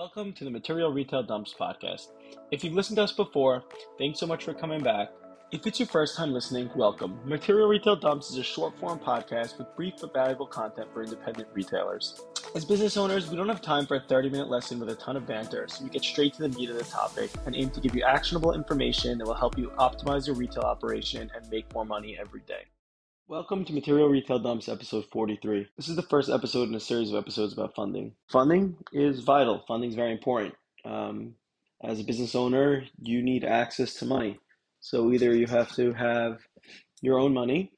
Welcome to the Material Retail Dumps podcast. If you've listened to us before, thanks so much for coming back. If it's your first time listening, welcome. Material Retail Dumps is a short form podcast with brief but valuable content for independent retailers. As business owners, we don't have time for a 30 minute lesson with a ton of banter, so we get straight to the meat of the topic and aim to give you actionable information that will help you optimize your retail operation and make more money every day. Welcome to Material Retail Dumps episode 43. This is the first episode in a series of episodes about funding. Funding is vital, funding is very important. Um, as a business owner, you need access to money. So either you have to have your own money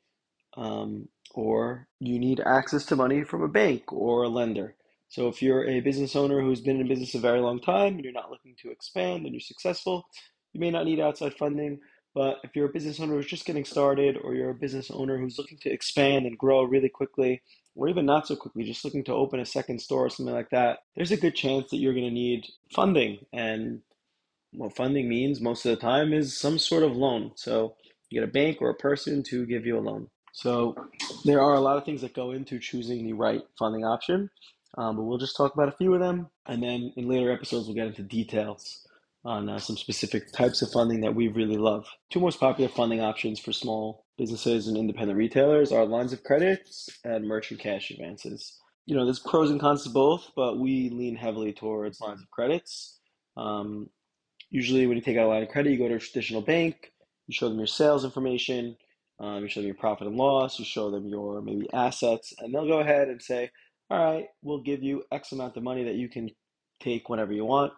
um, or you need access to money from a bank or a lender. So if you're a business owner who's been in business a very long time and you're not looking to expand and you're successful, you may not need outside funding. But if you're a business owner who's just getting started, or you're a business owner who's looking to expand and grow really quickly, or even not so quickly, just looking to open a second store or something like that, there's a good chance that you're going to need funding. And what funding means most of the time is some sort of loan. So you get a bank or a person to give you a loan. So there are a lot of things that go into choosing the right funding option, um, but we'll just talk about a few of them. And then in later episodes, we'll get into details on uh, some specific types of funding that we really love. Two most popular funding options for small businesses and independent retailers are lines of credits and merchant cash advances. You know, there's pros and cons to both, but we lean heavily towards lines of credits. Um, usually, when you take out a line of credit, you go to a traditional bank, you show them your sales information, um, you show them your profit and loss, you show them your maybe assets, and they'll go ahead and say, All right, we'll give you X amount of money that you can take whenever you want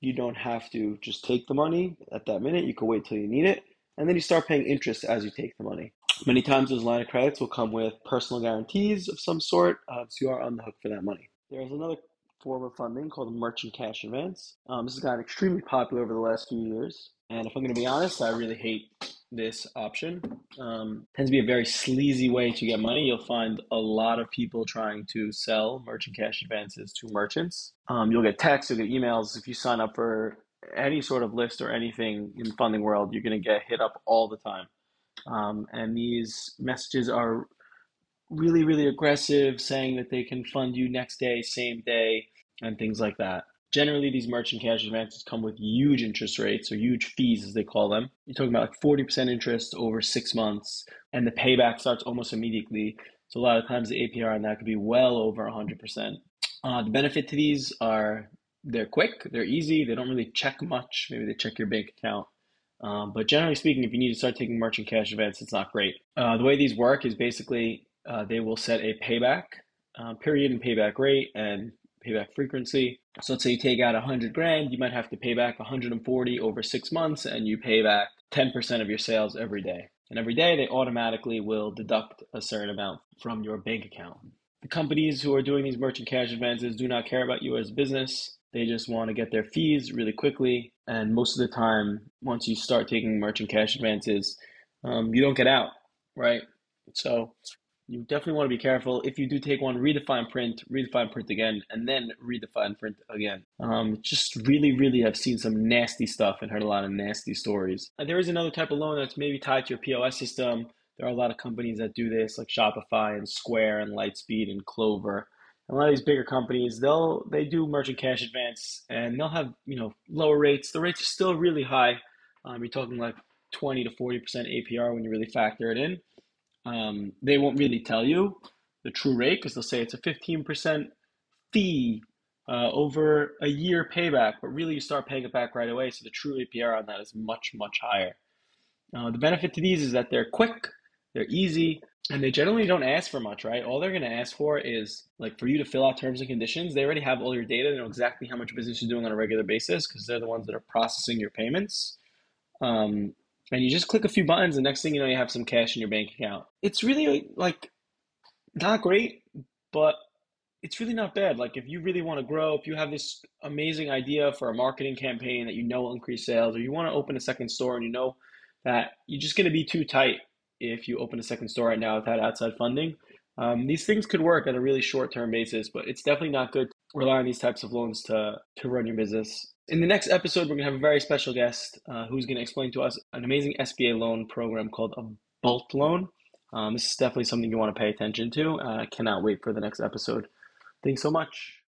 you don't have to just take the money at that minute. You can wait till you need it. And then you start paying interest as you take the money. Many times those line of credits will come with personal guarantees of some sort, uh, so you are on the hook for that money. There's another form of funding called merchant cash advance. Um, this has gotten extremely popular over the last few years. And if I'm going to be honest, I really hate this option. Um, tends to be a very sleazy way to get money. You'll find a lot of people trying to sell merchant cash advances to merchants. Um, you'll get texts, you'll get emails. If you sign up for any sort of list or anything in funding world, you're going to get hit up all the time. Um, and these messages are really, really aggressive, saying that they can fund you next day, same day, and things like that. Generally, these merchant cash advances come with huge interest rates or huge fees, as they call them. You're talking about like 40% interest over six months, and the payback starts almost immediately. So, a lot of times, the APR on that could be well over 100%. Uh, the benefit to these are they're quick, they're easy, they don't really check much. Maybe they check your bank account. Um, but generally speaking, if you need to start taking merchant cash advance, it's not great. Uh, the way these work is basically uh, they will set a payback uh, period and payback rate and payback frequency. So let's say you take out 100 grand, you might have to pay back 140 over six months, and you pay back 10% of your sales every day. And every day they automatically will deduct a certain amount from your bank account. The companies who are doing these merchant cash advances do not care about you as business. They just want to get their fees really quickly. And most of the time, once you start taking merchant cash advances, um, you don't get out, right? So you definitely want to be careful. If you do take one, redefine print, redefine print again, and then read the fine print again. Um, just really, really have seen some nasty stuff and heard a lot of nasty stories. And there is another type of loan that's maybe tied to your POS system. There are a lot of companies that do this, like Shopify and Square and Lightspeed and Clover. And a lot of these bigger companies, they'll they do merchant cash advance, and they'll have you know lower rates. The rates are still really high. Um, you're talking like 20 to 40 percent APR when you really factor it in um, they won't really tell you the true rate because they'll say it's a 15% fee uh, over a year payback, but really you start paying it back right away. So the true APR on that is much, much higher. Uh, the benefit to these is that they're quick, they're easy, and they generally don't ask for much, right? All they're going to ask for is like for you to fill out terms and conditions. They already have all your data, they know exactly how much business you're doing on a regular basis because they're the ones that are processing your payments. Um, and you just click a few buttons and next thing you know you have some cash in your bank account. It's really like not great but it's really not bad. Like if you really want to grow if you have this amazing idea for a marketing campaign that you know will increase sales or you want to open a second store and you know that you're just going to be too tight if you open a second store right now without outside funding um, these things could work on a really short term basis but it's definitely not good to rely on these types of loans to to run your business in the next episode, we're going to have a very special guest uh, who's going to explain to us an amazing SBA loan program called a Bolt loan. Um, this is definitely something you want to pay attention to. Uh, cannot wait for the next episode. Thanks so much.